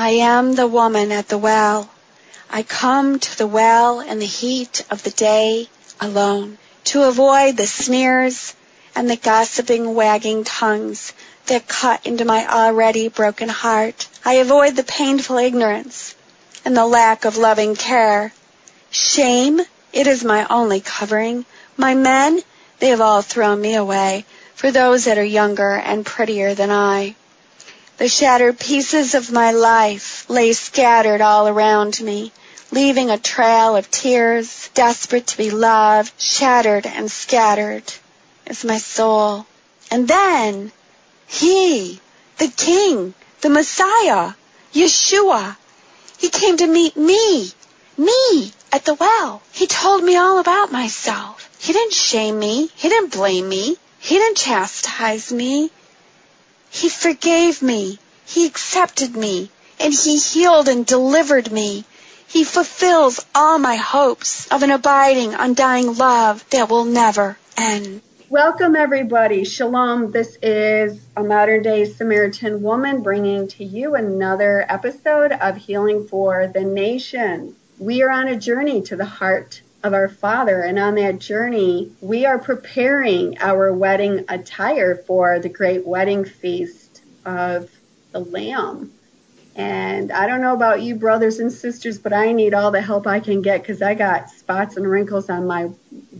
I am the woman at the well. I come to the well in the heat of the day alone to avoid the sneers and the gossiping wagging tongues that cut into my already broken heart. I avoid the painful ignorance and the lack of loving care. Shame, it is my only covering. My men, they have all thrown me away for those that are younger and prettier than I. The shattered pieces of my life lay scattered all around me, leaving a trail of tears, desperate to be loved, shattered and scattered is my soul. And then he, the King, the Messiah, Yeshua, he came to meet me, me at the well. He told me all about myself. He didn't shame me. He didn't blame me. He didn't chastise me. He forgave me. He accepted me. And He healed and delivered me. He fulfills all my hopes of an abiding, undying love that will never end. Welcome, everybody. Shalom. This is a modern day Samaritan woman bringing to you another episode of Healing for the Nation. We are on a journey to the heart of our Father. And on that journey, we are preparing our wedding attire for the great wedding feast of the Lamb. And I don't know about you brothers and sisters, but I need all the help I can get because I got spots and wrinkles on my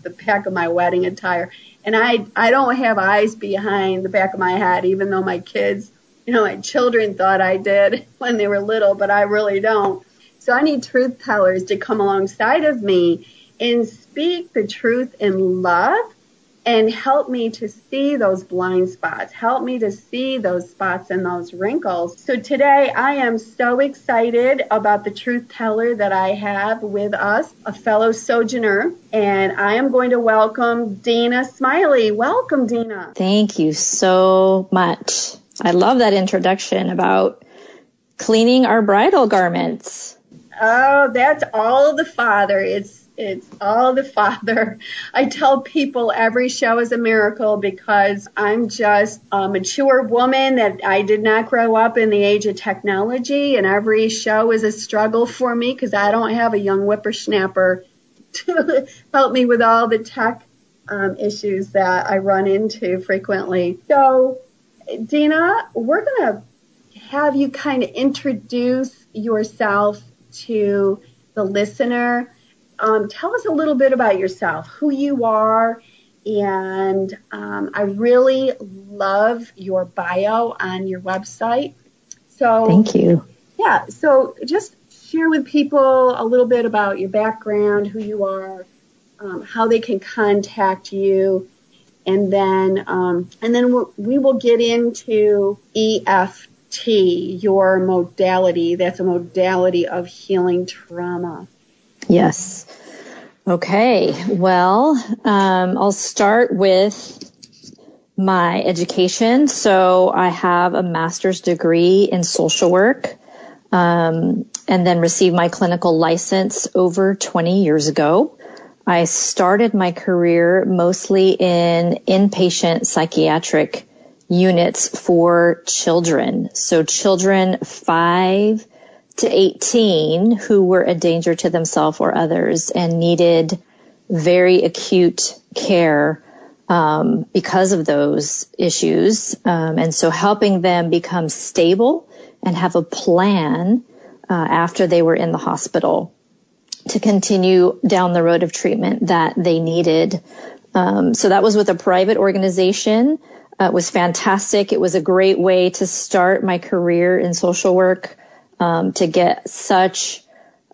the back of my wedding attire. And I I don't have eyes behind the back of my head, even though my kids, you know, my children thought I did when they were little, but I really don't. So I need truth tellers to come alongside of me and speak the truth in love and help me to see those blind spots. Help me to see those spots and those wrinkles. So today I am so excited about the truth teller that I have with us, a fellow sojourner, and I am going to welcome Dena Smiley. Welcome, Dena. Thank you so much. I love that introduction about cleaning our bridal garments. Oh, that's all the Father. It's it's all the Father. I tell people every show is a miracle because I'm just a mature woman that I did not grow up in the age of technology, and every show is a struggle for me because I don't have a young whippersnapper to help me with all the tech um, issues that I run into frequently. So, Dena, we're going to have you kind of introduce yourself to the listener um, tell us a little bit about yourself, who you are, and um, I really love your bio on your website. So thank you. Yeah, so just share with people a little bit about your background, who you are, um, how they can contact you, and then um, and then we'll, we will get into EFT, your modality. That's a modality of healing trauma. Yes. Okay. Well, um, I'll start with my education. So I have a master's degree in social work, um, and then received my clinical license over 20 years ago. I started my career mostly in inpatient psychiatric units for children. So children five to 18 who were a danger to themselves or others and needed very acute care um, because of those issues. Um, and so helping them become stable and have a plan uh, after they were in the hospital to continue down the road of treatment that they needed. Um, so that was with a private organization. Uh, it was fantastic. It was a great way to start my career in social work um, to get such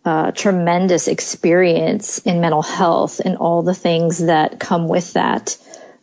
uh, tremendous experience in mental health and all the things that come with that.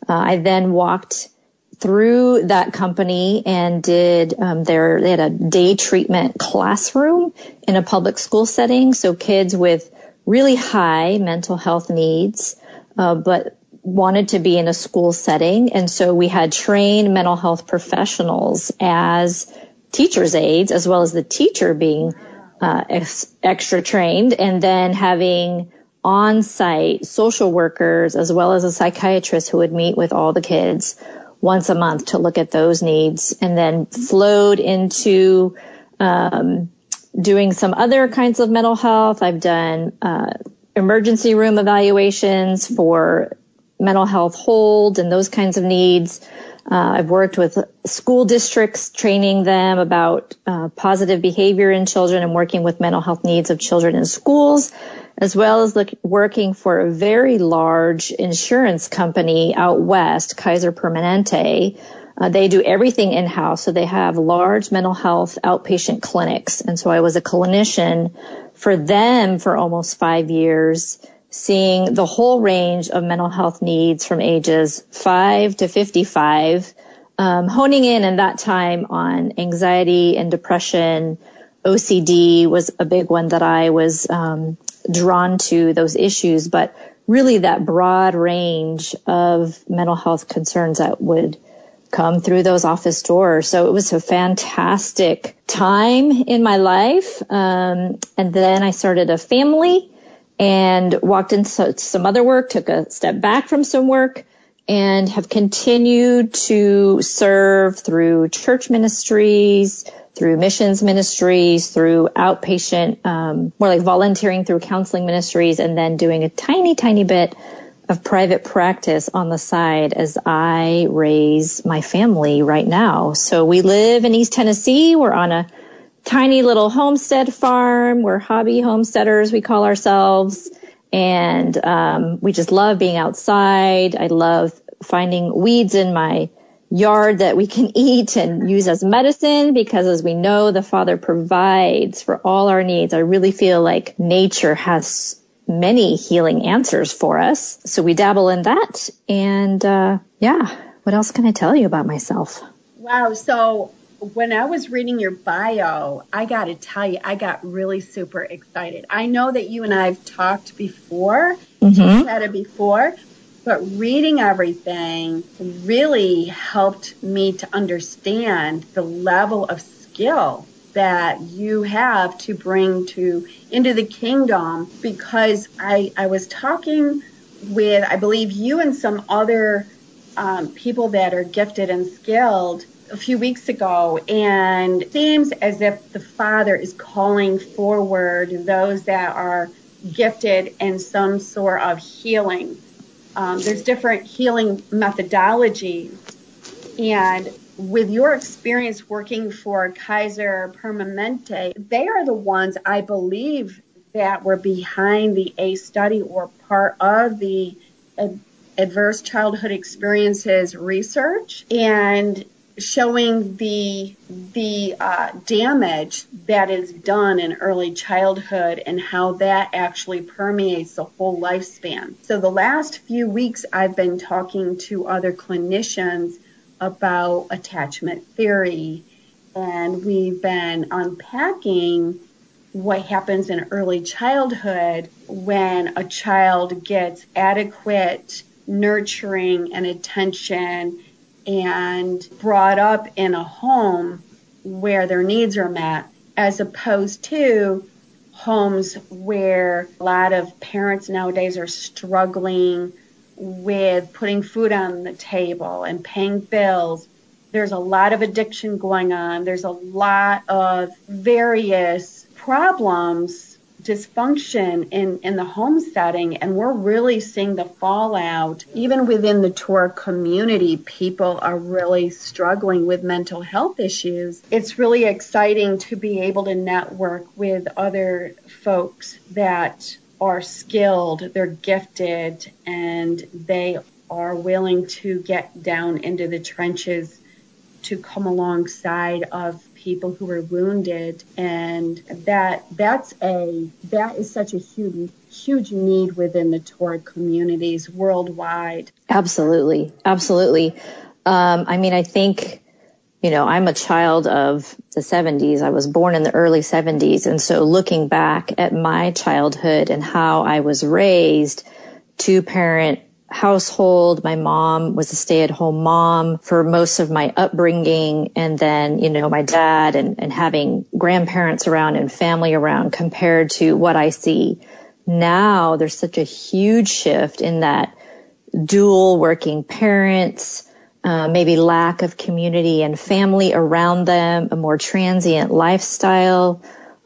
Uh, I then walked through that company and did um, their they had a day treatment classroom in a public school setting, so kids with really high mental health needs, uh, but wanted to be in a school setting, and so we had trained mental health professionals as teacher's aides as well as the teacher being uh, ex- extra trained and then having on-site social workers as well as a psychiatrist who would meet with all the kids once a month to look at those needs and then flowed into um, doing some other kinds of mental health. I've done uh, emergency room evaluations for mental health hold and those kinds of needs. Uh, I've worked with school districts, training them about uh, positive behavior in children and working with mental health needs of children in schools, as well as look, working for a very large insurance company out west, Kaiser Permanente. Uh, they do everything in house, so they have large mental health outpatient clinics. And so I was a clinician for them for almost five years seeing the whole range of mental health needs from ages 5 to 55, um, honing in in that time on anxiety and depression. OCD was a big one that I was um, drawn to those issues, but really that broad range of mental health concerns that would come through those office doors. So it was a fantastic time in my life. Um, and then I started a family and walked into some other work, took a step back from some work, and have continued to serve through church ministries, through missions ministries, through outpatient, um, more like volunteering through counseling ministries, and then doing a tiny, tiny bit of private practice on the side as I raise my family right now. So we live in East Tennessee. We're on a tiny little homestead farm. We're hobby homesteaders, we call ourselves. And um, we just love being outside. I love finding weeds in my yard that we can eat and use as medicine because as we know, the Father provides for all our needs. I really feel like nature has many healing answers for us. So we dabble in that. And uh, yeah, what else can I tell you about myself? Wow. So when I was reading your bio, I got to tell you, I got really super excited. I know that you and I have talked before, mm-hmm. it before, but reading everything really helped me to understand the level of skill that you have to bring to into the kingdom because I, I was talking with I believe you and some other um, people that are gifted and skilled a few weeks ago, and it seems as if the Father is calling forward those that are gifted in some sort of healing. Um, there's different healing methodologies, and with your experience working for Kaiser Permanente, they are the ones I believe that were behind the ACE study or part of the adverse childhood experiences research. And showing the the uh, damage that is done in early childhood and how that actually permeates the whole lifespan. So the last few weeks I've been talking to other clinicians about attachment theory and we've been unpacking what happens in early childhood when a child gets adequate nurturing and attention and brought up in a home where their needs are met as opposed to homes where a lot of parents nowadays are struggling with putting food on the table and paying bills. There's a lot of addiction going on. There's a lot of various problems dysfunction in, in the home setting, and we're really seeing the fallout. Even within the Torah community, people are really struggling with mental health issues. It's really exciting to be able to network with other folks that are skilled, they're gifted, and they are willing to get down into the trenches to come alongside of people who are wounded and that that's a that is such a huge huge need within the Torah communities worldwide. Absolutely. Absolutely. Um, I mean, I think, you know, I'm a child of the 70s. I was born in the early 70s. And so looking back at my childhood and how I was raised, two parent household. My mom was a stay at home mom for most of my upbringing. And then, you know, my dad and, and having grandparents around and family around compared to what I see now. There's such a huge shift in that dual working parents, uh, maybe lack of community and family around them, a more transient lifestyle.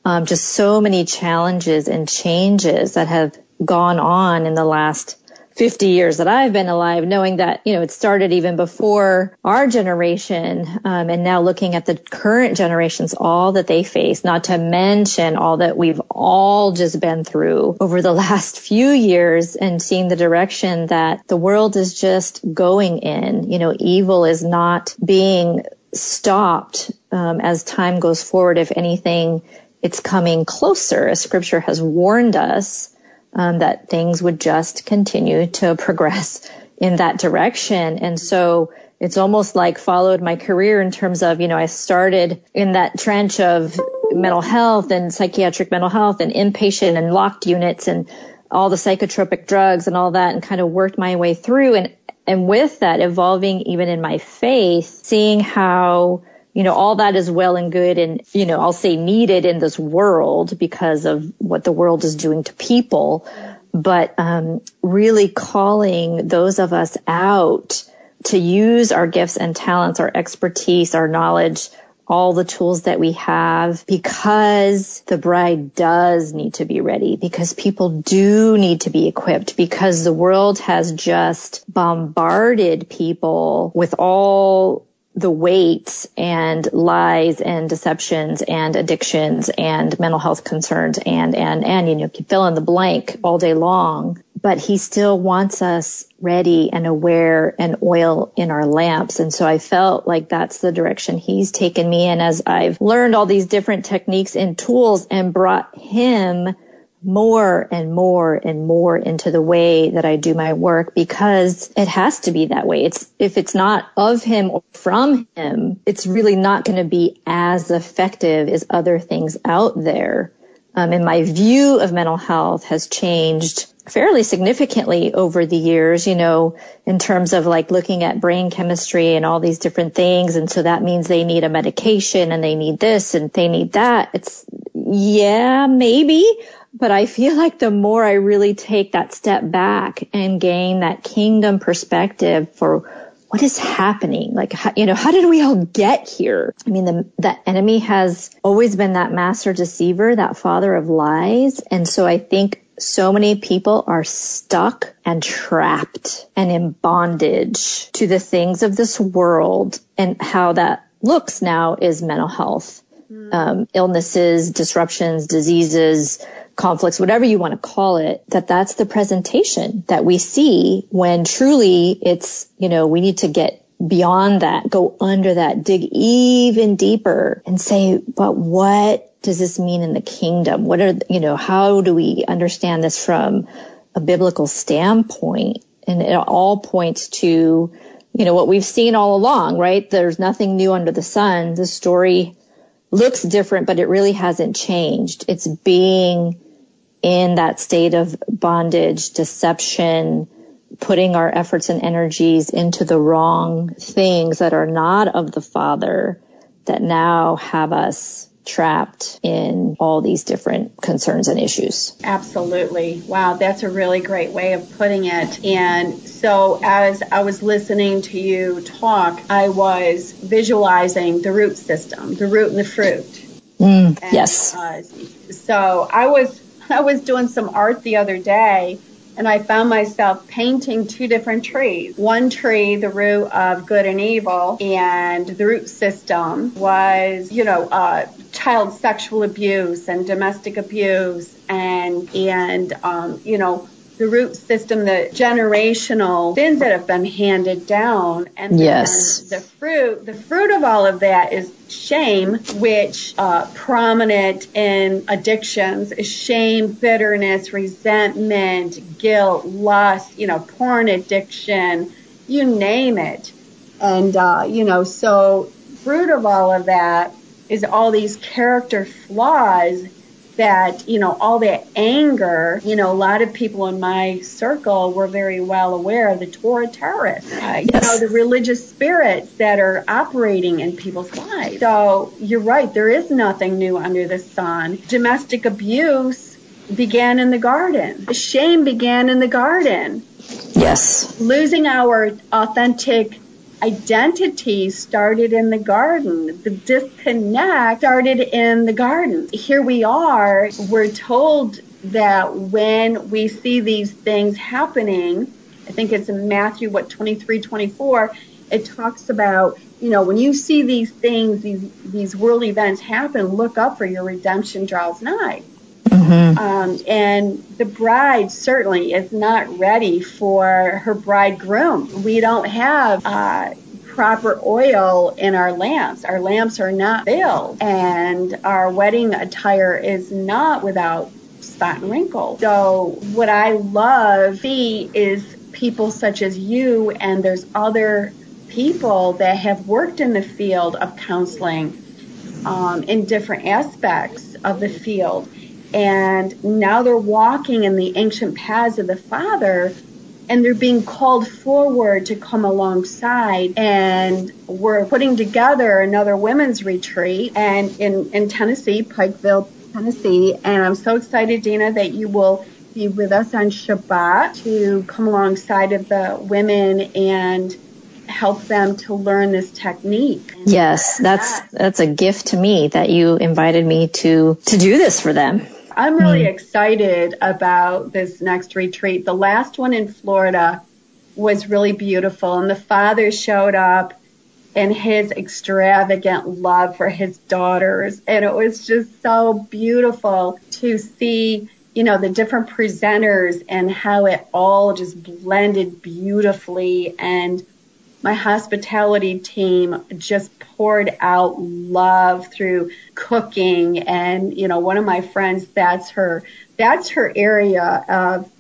um, just so many challenges and changes that have gone on in the last 50 years that I've been alive, knowing that, you know, it started even before our generation, um, and now looking at the current generations, all that they face, not to mention all that we've all just been through over the last few years and seeing the direction that the world is just going in. You know, evil is not being stopped um, as time goes forward. If anything, it's coming closer, as scripture has warned us um, that things would just continue to progress in that direction. And so it's almost like followed my career in terms of, you know, I started in that trench of mental health and psychiatric mental health and inpatient and locked units and all the psychotropic drugs and all that and kind of worked my way through. And, and with that evolving even in my faith, seeing how you know, all that is well and good and, you know, I'll say needed in this world because of what the world is doing to people. But, um, really calling those of us out to use our gifts and talents, our expertise, our knowledge, all the tools that we have because the bride does need to be ready, because people do need to be equipped, because the world has just bombarded people with all the weight and lies and deceptions and addictions and mental health concerns and, and, and, you know, fill in the blank all day long. But he still wants us ready and aware and oil in our lamps. And so I felt like that's the direction he's taken me in as I've learned all these different techniques and tools and brought him more and more and more into the way that I do my work because it has to be that way. It's, if it's not of him or from him, it's really not going to be as effective as other things out there. Um, and my view of mental health has changed fairly significantly over the years, you know, in terms of like looking at brain chemistry and all these different things. And so that means they need a medication and they need this and they need that. It's, yeah, maybe. But I feel like the more I really take that step back and gain that kingdom perspective for what is happening? Like, how, you know, how did we all get here? I mean, the, the enemy has always been that master deceiver, that father of lies. And so I think so many people are stuck and trapped and in bondage to the things of this world and how that looks now is mental health, mm. um, illnesses, disruptions, diseases, conflicts, whatever you want to call it, that that's the presentation that we see when truly it's, you know, we need to get beyond that, go under that, dig even deeper and say, but what does this mean in the kingdom? What are, you know, how do we understand this from a biblical standpoint? And it all points to, you know, what we've seen all along, right? There's nothing new under the sun. The story looks different, but it really hasn't changed. It's being in that state of bondage, deception, putting our efforts and energies into the wrong things that are not of the Father that now have us trapped in all these different concerns and issues. Absolutely. Wow, that's a really great way of putting it. And so as I was listening to you talk, I was visualizing the root system, the root and the fruit. Mm, and, yes. Uh, so I was I was doing some art the other day and I found myself painting two different trees. One tree, the root of good and evil, and the root system was, you know, uh, child sexual abuse and domestic abuse and and um, you know the root system, the generational sins that have been handed down, and yes. the fruit. The fruit of all of that is shame, which uh, prominent in addictions is shame, bitterness, resentment, guilt, lust. You know, porn addiction, you name it, and uh, you know, so fruit of all of that is all these character flaws that, you know, all that anger, you know, a lot of people in my circle were very well aware of the Torah terrorists, uh, yes. you know, the religious spirits that are operating in people's lives. So you're right, there is nothing new under the sun. Domestic abuse began in the garden. Shame began in the garden. Yes. Losing our authentic identity started in the garden. The disconnect started in the garden. Here we are, we're told that when we see these things happening, I think it's in Matthew, what, 23, 24, it talks about, you know, when you see these things, these, these world events happen, look up for your redemption draws nigh. Mm-hmm. Um, and the bride certainly is not ready for her bridegroom. We don't have uh, proper oil in our lamps. Our lamps are not filled, and our wedding attire is not without spot and wrinkle. So, what I love see is people such as you, and there's other people that have worked in the field of counseling um, in different aspects of the field and now they're walking in the ancient paths of the Father and they're being called forward to come alongside and we're putting together another women's retreat and in, in Tennessee, Pikeville, Tennessee. And I'm so excited, Dena, that you will be with us on Shabbat to come alongside of the women and help them to learn this technique. Yes, that's that's a gift to me that you invited me to to do this for them. I'm really mm. excited about this next retreat. The last one in Florida was really beautiful, and the father showed up in his extravagant love for his daughters, and it was just so beautiful to see you know, the different presenters and how it all just blended beautifully. And my hospitality team just poured out love through cooking and you know one of my friends that's her that's her area of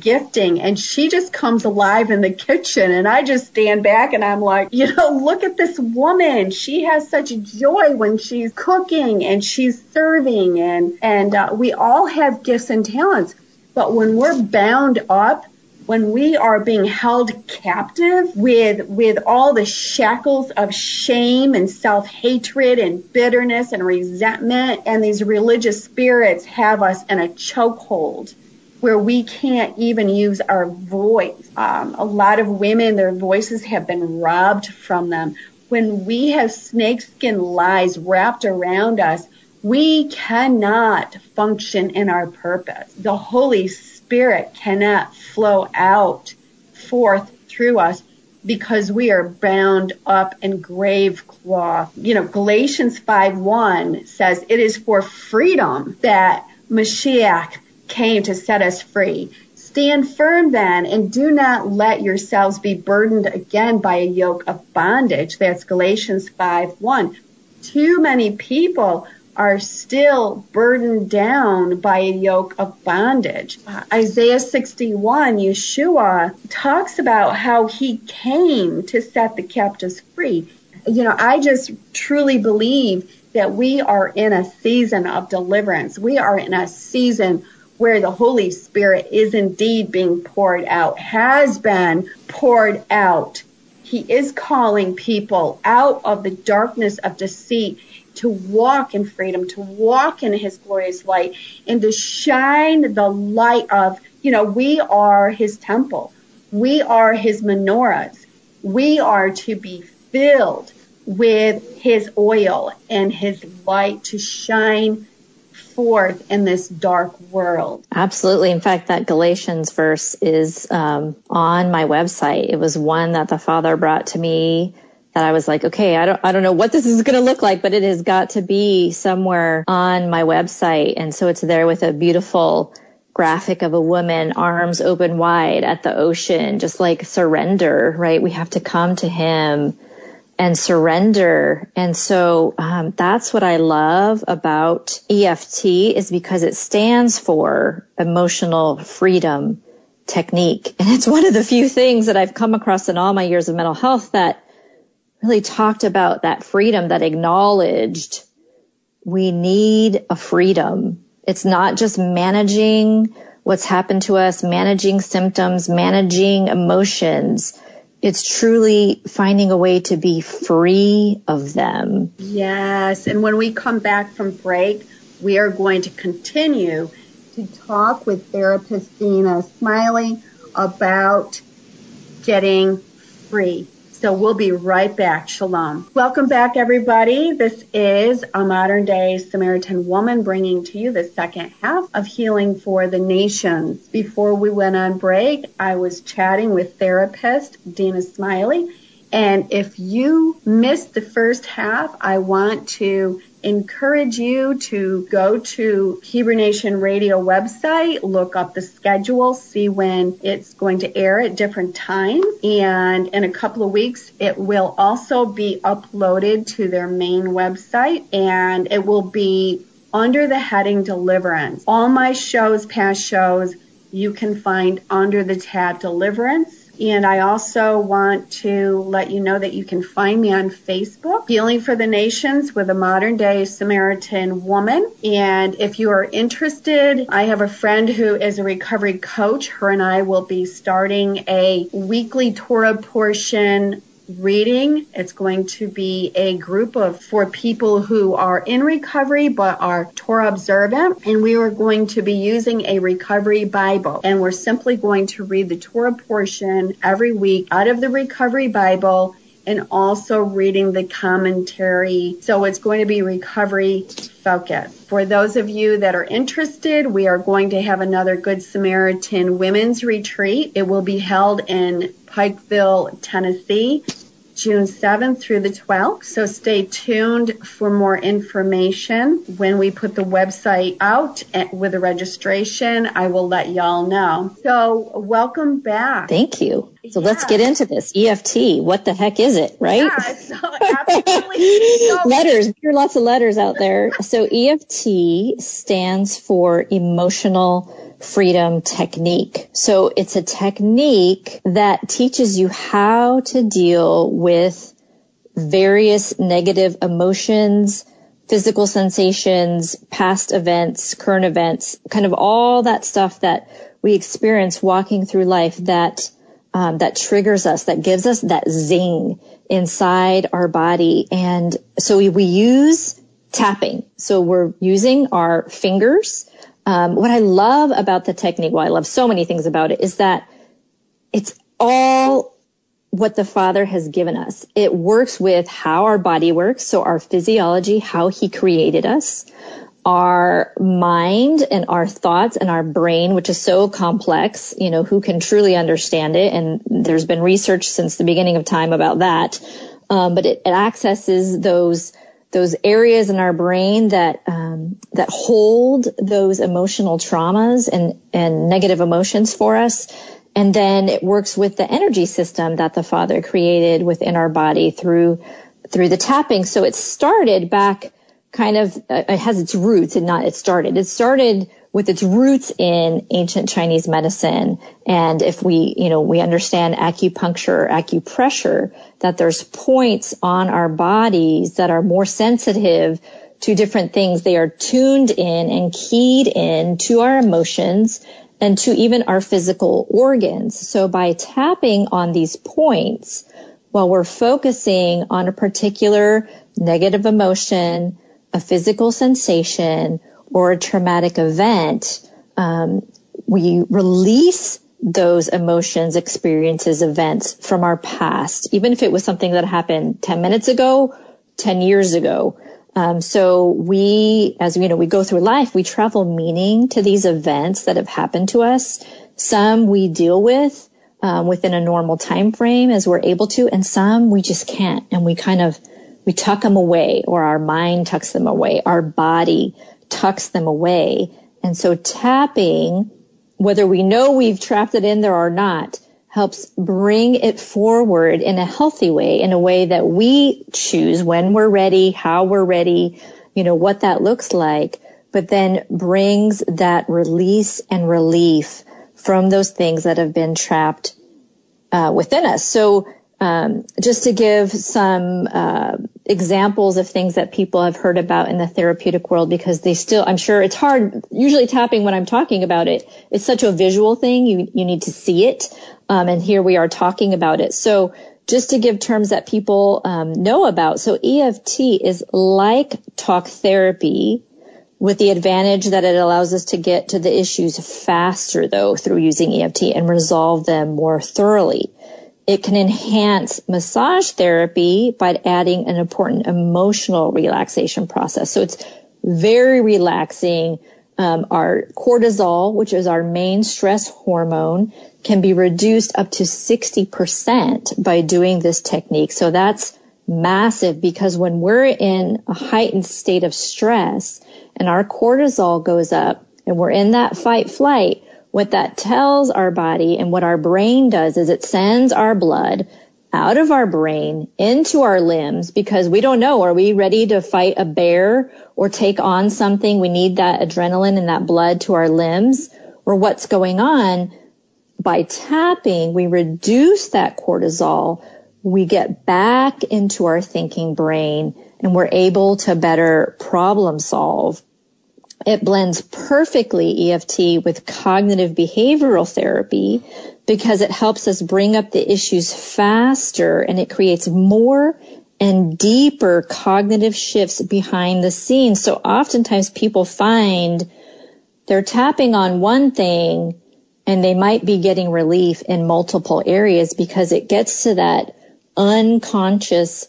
gifting and she just comes alive in the kitchen and I just stand back and I'm like, you know, look at this woman. She has such joy when she's cooking and she's serving and and uh, we all have gifts and talents. But when we're bound up when we are being held captive with with all the shackles of shame and self-hatred and bitterness and resentment and these religious spirits have us in a chokehold where we can't even use our voice. Um, a lot of women their voices have been robbed from them. When we have snakeskin lies wrapped around us we cannot function in our purpose. The holy Spirit cannot flow out forth through us because we are bound up in grave cloth. You know, Galatians 5 1 says it is for freedom that Mashiach came to set us free. Stand firm then and do not let yourselves be burdened again by a yoke of bondage. That's Galatians 5 1. Too many people are still burdened down by a yoke of bondage. Isaiah 61, Yeshua talks about how he came to set the captives free. You know, I just truly believe that we are in a season of deliverance. We are in a season where the Holy Spirit is indeed being poured out, has been poured out. He is calling people out of the darkness of deceit to walk in freedom, to walk in his glorious light, and to shine the light of, you know, we are his temple. We are his menorahs. We are to be filled with his oil and his light to shine forth in this dark world. Absolutely. In fact, that Galatians verse is um, on my website. It was one that the Father brought to me that I was like, okay, I don't, I don't know what this is going to look like, but it has got to be somewhere on my website. And so it's there with a beautiful graphic of a woman, arms open wide at the ocean, just like surrender, right? We have to come to him and surrender. And so um, that's what I love about EFT is because it stands for emotional freedom technique. And it's one of the few things that I've come across in all my years of mental health that really talked about that freedom that acknowledged we need a freedom. It's not just managing what's happened to us, managing symptoms, managing emotions. It's truly finding a way to be free of them. Yes. And when we come back from break, we are going to continue to talk with therapist Dena Smiley about getting free So we'll be right back. Shalom. Welcome back, everybody. This is a modern day Samaritan woman bringing to you the second half of Healing for the Nations. Before we went on break, I was chatting with therapist Dena Smiley. And if you missed the first half, I want to encourage you to go to Hebrew Nation Radio website, look up the schedule, see when it's going to air at different times. And in a couple of weeks, it will also be uploaded to their main website and it will be under the heading Deliverance. All my shows, past shows, you can find under the tab Deliverance and I also want to let you know that you can find me on Facebook, Healing for the Nations with a modern day Samaritan woman. And if you are interested, I have a friend who is a recovery coach. Her and I will be starting a weekly Torah portion reading. It's going to be a group of for people who are in recovery but are Torah observant. And we are going to be using a recovery Bible. And we're simply going to read the Torah portion every week out of the recovery Bible and also reading the commentary. So it's going to be recovery focused. For those of you that are interested, we are going to have another Good Samaritan Women's Retreat. It will be held in Pikeville, Tennessee. June 7th through the 12th. So stay tuned for more information. When we put the website out with the registration, I will let y'all know. So welcome back. Thank you. So yeah. let's get into this. EFT, what the heck is it, right? Yeah, so absolutely. letters, there are lots of letters out there. So EFT stands for emotional freedom technique. So it's a technique that teaches you how to deal with various negative emotions, physical sensations, past events, current events, kind of all that stuff that we experience walking through life that um, that triggers us, that gives us that zing inside our body. And so we, we use tapping. So we're using our fingers um, what I love about the technique, well, I love so many things about it, is that it's all what the Father has given us. It works with how our body works, so our physiology, how He created us, our mind and our thoughts and our brain, which is so complex, you know, who can truly understand it? And there's been research since the beginning of time about that. Um, but it, it accesses those those areas in our brain that um, that hold those emotional traumas and and negative emotions for us. And then it works with the energy system that the father created within our body through through the tapping. So it started back kind of uh, it has its roots and not it started. It started with its roots in ancient Chinese medicine. And if we, you know, we understand acupuncture, acupressure, that there's points on our bodies that are more sensitive to different things. They are tuned in and keyed in to our emotions and to even our physical organs. So by tapping on these points, while we're focusing on a particular negative emotion, a physical sensation, or a traumatic event, um, we release those emotions, experiences, events from our past, even if it was something that happened 10 minutes ago, 10 years ago. Um, so we, as you know, we go through life, we travel meaning to these events that have happened to us. Some we deal with um, within a normal time frame as we're able to, and some we just can't, and we kind of we tuck them away, or our mind tucks them away, our body tucks them away. And so tapping, whether we know we've trapped it in there or not, helps bring it forward in a healthy way, in a way that we choose when we're ready, how we're ready, you know, what that looks like, but then brings that release and relief from those things that have been trapped uh, within us. So um, just to give some uh, examples of things that people have heard about in the therapeutic world, because they still, I'm sure it's hard. Usually, tapping when I'm talking about it, it's such a visual thing. You you need to see it, um, and here we are talking about it. So just to give terms that people um, know about, so EFT is like talk therapy. With the advantage that it allows us to get to the issues faster though through using EFT and resolve them more thoroughly. It can enhance massage therapy by adding an important emotional relaxation process. So it's very relaxing. Um, our cortisol, which is our main stress hormone, can be reduced up to 60% by doing this technique. So that's massive because when we're in a heightened state of stress and our cortisol goes up and we're in that fight flight, what that tells our body and what our brain does is it sends our blood out of our brain into our limbs because we don't know. Are we ready to fight a bear or take on something? We need that adrenaline and that blood to our limbs or what's going on. By tapping, we reduce that cortisol. We get back into our thinking brain and we're able to better problem solve it blends perfectly EFT with cognitive behavioral therapy because it helps us bring up the issues faster and it creates more and deeper cognitive shifts behind the scenes. So oftentimes people find they're tapping on one thing and they might be getting relief in multiple areas because it gets to that unconscious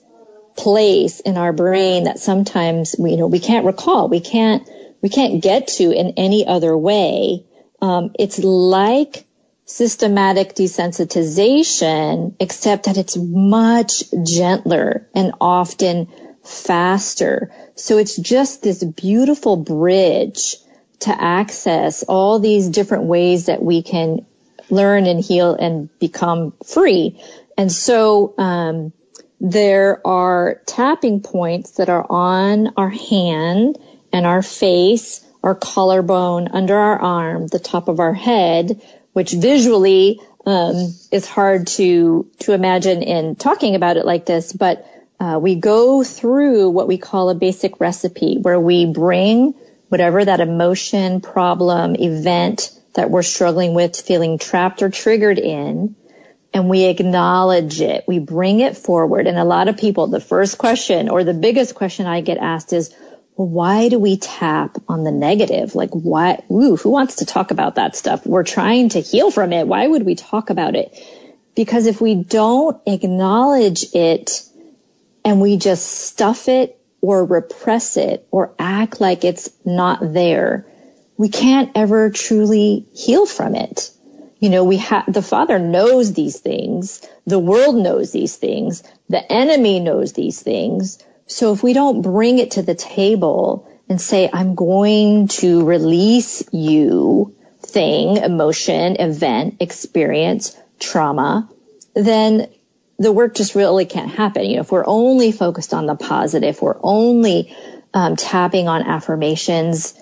place in our brain that sometimes we, you know, we can't recall. We can't we can't get to in any other way. Um, it's like systematic desensitization, except that it's much gentler and often faster. So it's just this beautiful bridge to access all these different ways that we can learn and heal and become free. And so, um, there are tapping points that are on our hand and our face, our collarbone, under our arm, the top of our head, which visually um, is hard to to imagine in talking about it like this, but uh, we go through what we call a basic recipe where we bring whatever that emotion, problem, event that we're struggling with, feeling trapped or triggered in, and we acknowledge it. We bring it forward. And a lot of people, the first question or the biggest question I get asked is, why do we tap on the negative? Like, why, ooh, who wants to talk about that stuff? We're trying to heal from it. Why would we talk about it? Because if we don't acknowledge it and we just stuff it or repress it or act like it's not there, we can't ever truly heal from it. You know, we have, the father knows these things. The world knows these things. The enemy knows these things so if we don't bring it to the table and say, I'm going to release you thing, emotion, event, experience, trauma, then the work just really can't happen. You know, if we're only focused on the positive, we're only um, tapping on affirmations,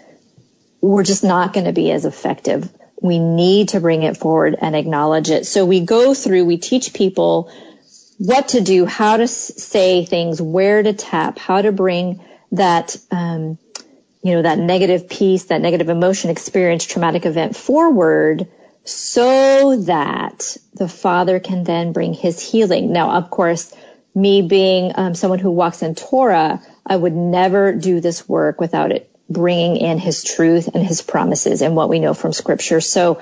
we're just not going to be as effective. We need to bring it forward and acknowledge it. So we go through, we teach people what to do, how to say things, where to tap, how to bring that, um, you know, that negative piece, that negative emotion experience, traumatic event forward so that the father can then bring his healing. Now, of course, me being um, someone who walks in Torah, I would never do this work without it bringing in his truth and his promises and what we know from scripture. So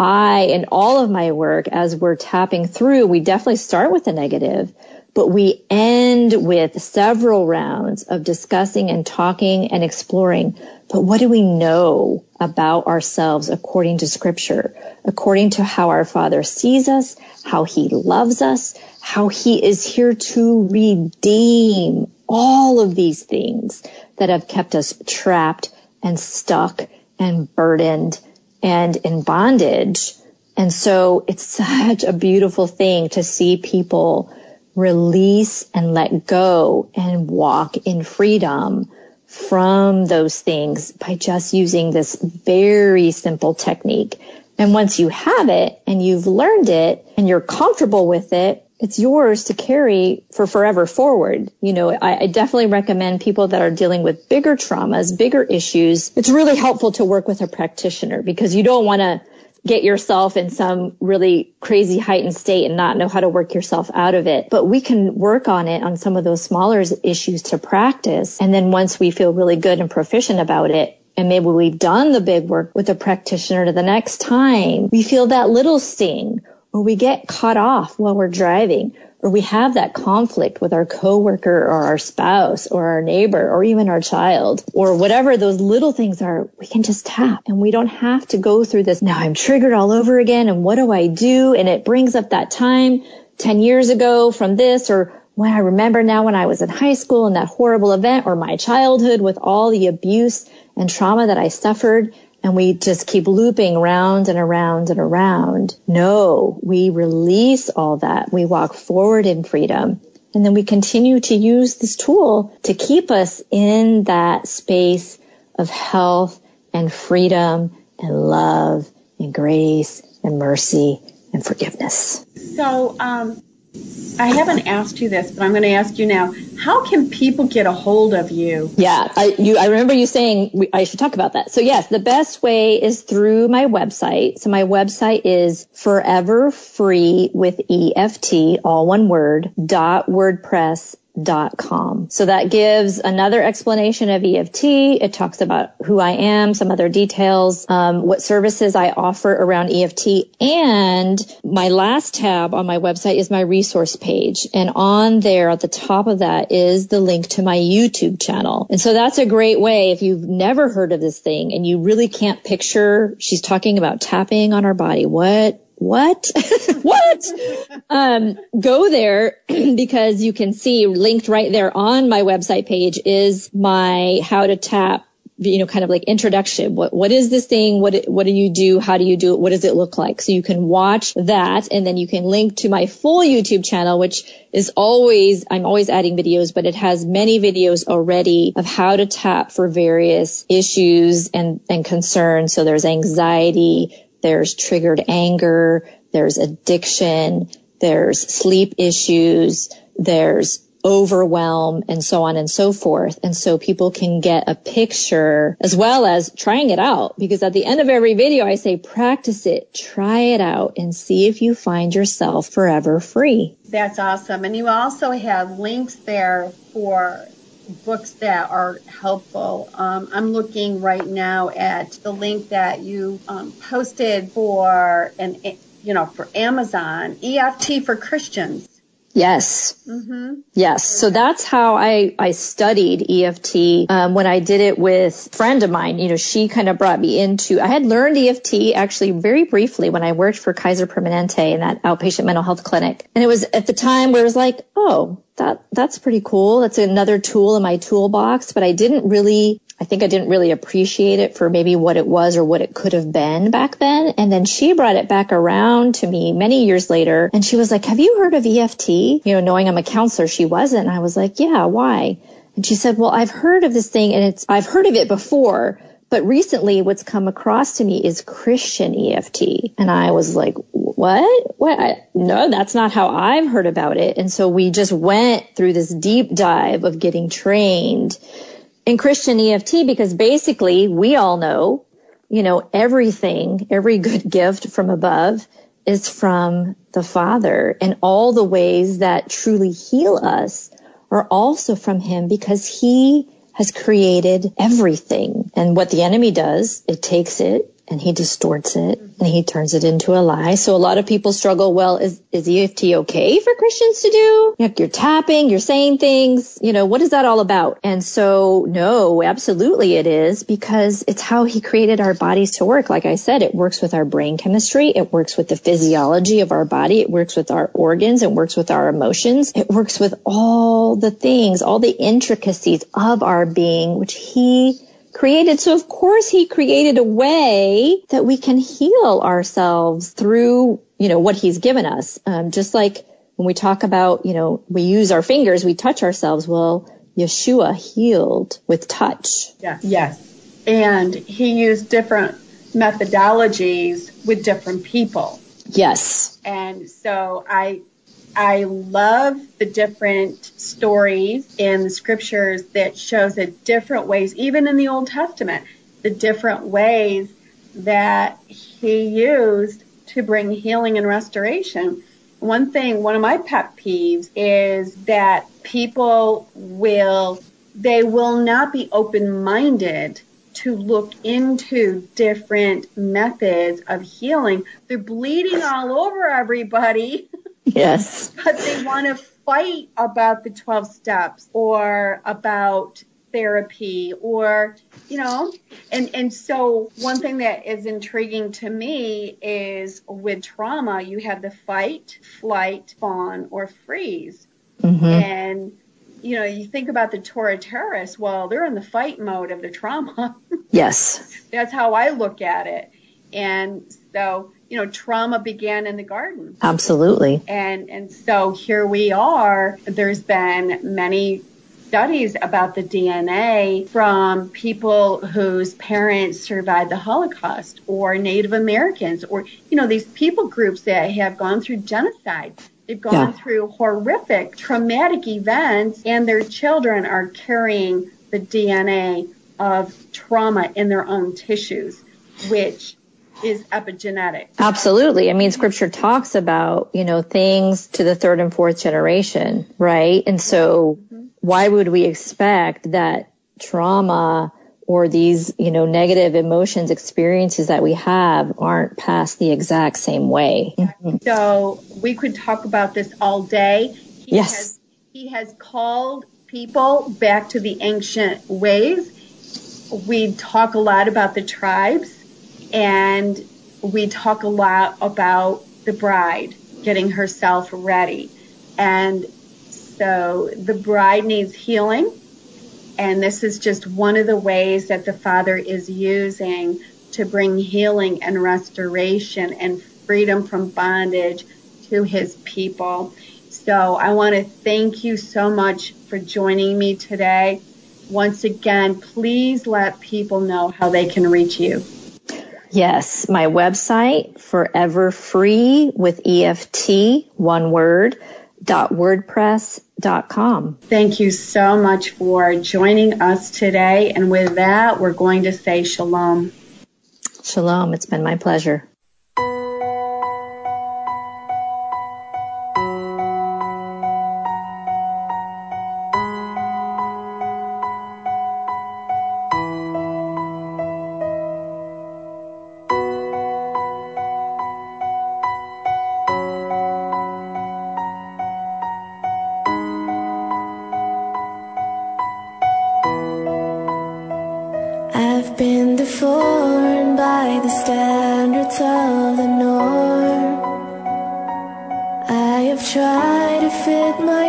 I, in all of my work, as we're tapping through, we definitely start with the negative, but we end with several rounds of discussing and talking and exploring. But what do we know about ourselves according to scripture, according to how our father sees us, how he loves us, how he is here to redeem all of these things that have kept us trapped and stuck and burdened and in bondage. And so it's such a beautiful thing to see people release and let go and walk in freedom from those things by just using this very simple technique. And once you have it and you've learned it and you're comfortable with it, it's yours to carry for forever forward. You know, I, I, definitely recommend people that are dealing with bigger traumas, bigger issues. It's really helpful to work with a practitioner because you don't want to get yourself in some really crazy heightened state and not know how to work yourself out of it. But we can work on it on some of those smaller issues to practice. And then once we feel really good and proficient about it, and maybe we've done the big work with a practitioner to the next time we feel that little sting or we get caught off while we're driving, or we have that conflict with our coworker or our spouse or our neighbor or even our child or whatever those little things are, we can just tap and we don't have to go through this. Now I'm triggered all over again. And what do I do? And it brings up that time 10 years ago from this or when I remember now when I was in high school and that horrible event or my childhood with all the abuse and trauma that I suffered and we just keep looping round and around and around. No, we release all that. We walk forward in freedom. And then we continue to use this tool to keep us in that space of health and freedom and love and grace and mercy and forgiveness. So, um, I haven't asked you this, but I'm going to ask you now. How can people get a hold of you? Yeah, I, you, I remember you saying we, I should talk about that. So yes, the best way is through my website. So my website is forever free with EFT, all one word, dot WordPress com. So that gives another explanation of EFT. It talks about who I am, some other details, um, what services I offer around EFT. And my last tab on my website is my resource page. And on there at the top of that is the link to my YouTube channel. And so that's a great way if you've never heard of this thing and you really can't picture, she's talking about tapping on our body. What what? what? um, go there because you can see linked right there on my website page is my how to tap you know, kind of like introduction. What, what is this thing? What, what do you do? How do you do it? What does it look like? So you can watch that and then you can link to my full YouTube channel, which is always, I'm always adding videos, but it has many videos already of how to tap for various issues and, and concerns. So there's anxiety, there's triggered anger, there's addiction, there's sleep issues, there's overwhelm and so on and so forth. And so people can get a picture as well as trying it out because at the end of every video, I say practice it, try it out and see if you find yourself forever free. That's awesome. And you also have links there for books that are helpful. Um, I'm looking right now at the link that you um, posted for an, you know, for Amazon, EFT for Christians. Yes. Mm-hmm. Yes. So that's how I, I studied EFT. Um, when I did it with a friend of mine, you know, she kind of brought me into, I had learned EFT actually very briefly when I worked for Kaiser Permanente in that outpatient mental health clinic. And it was at the time where it was like, oh, that, that's pretty cool. That's another tool in my toolbox, but I didn't really I think I didn't really appreciate it for maybe what it was or what it could have been back then. And then she brought it back around to me many years later and she was like, have you heard of EFT? You know, knowing I'm a counselor, she wasn't. And I was like, yeah, why? And she said, well, I've heard of this thing and it's, I've heard of it before, but recently what's come across to me is Christian EFT. And I was like, what? What? I, no, that's not how I've heard about it. And so we just went through this deep dive of getting trained in Christian EFT because basically we all know, you know, everything, every good gift from above is from the Father and all the ways that truly heal us are also from him because he has created everything. And what the enemy does, it takes it and he distorts it and he turns it into a lie. So a lot of people struggle. Well, is, is EFT okay for Christians to do? You're tapping, you're saying things, you know, what is that all about? And so no, absolutely it is because it's how he created our bodies to work. Like I said, it works with our brain chemistry. It works with the physiology of our body. It works with our organs. It works with our emotions. It works with all the things, all the intricacies of our being, which he created. So of course he created a way that we can heal ourselves through, you know, what he's given us. Um, just like when we talk about, you know, we use our fingers, we touch ourselves. Well, Yeshua healed with touch. Yes. Yes. And he used different methodologies with different people. Yes. And so I I love the different stories in the scriptures that shows the different ways, even in the Old Testament, the different ways that he used to bring healing and restoration. One thing, one of my pet peeves is that people will, they will not be open minded to look into different methods of healing. They're bleeding all over everybody. Yes. but they want to fight about the 12 steps or about therapy or you know and and so one thing that is intriguing to me is with trauma you have the fight flight fawn or freeze mm-hmm. and you know you think about the torah terrorists well they're in the fight mode of the trauma yes that's how i look at it and so you know trauma began in the garden absolutely and and so here we are there's been many studies about the DNA from people whose parents survived the Holocaust or Native Americans or, you know, these people groups that have gone through genocide. They've gone yeah. through horrific traumatic events and their children are carrying the DNA of trauma in their own tissues, which is epigenetic. Absolutely. I mean, scripture talks about, you know, things to the third and fourth generation, right? And so why would we expect that trauma or these, you know, negative emotions, experiences that we have aren't passed the exact same way? Mm-hmm. So we could talk about this all day. He yes. Has, he has called people back to the ancient ways. We talk a lot about the tribes and we talk a lot about the bride getting herself ready. And so the bride needs healing. And this is just one of the ways that the Father is using to bring healing and restoration and freedom from bondage to his people. So I want to thank you so much for joining me today. Once again, please let people know how they can reach you. Yes, my website, Forever Free with EFT, one word, dot wordpress.com. Thank you so much for joining us today. And with that, we're going to say shalom. Shalom. It's been my pleasure.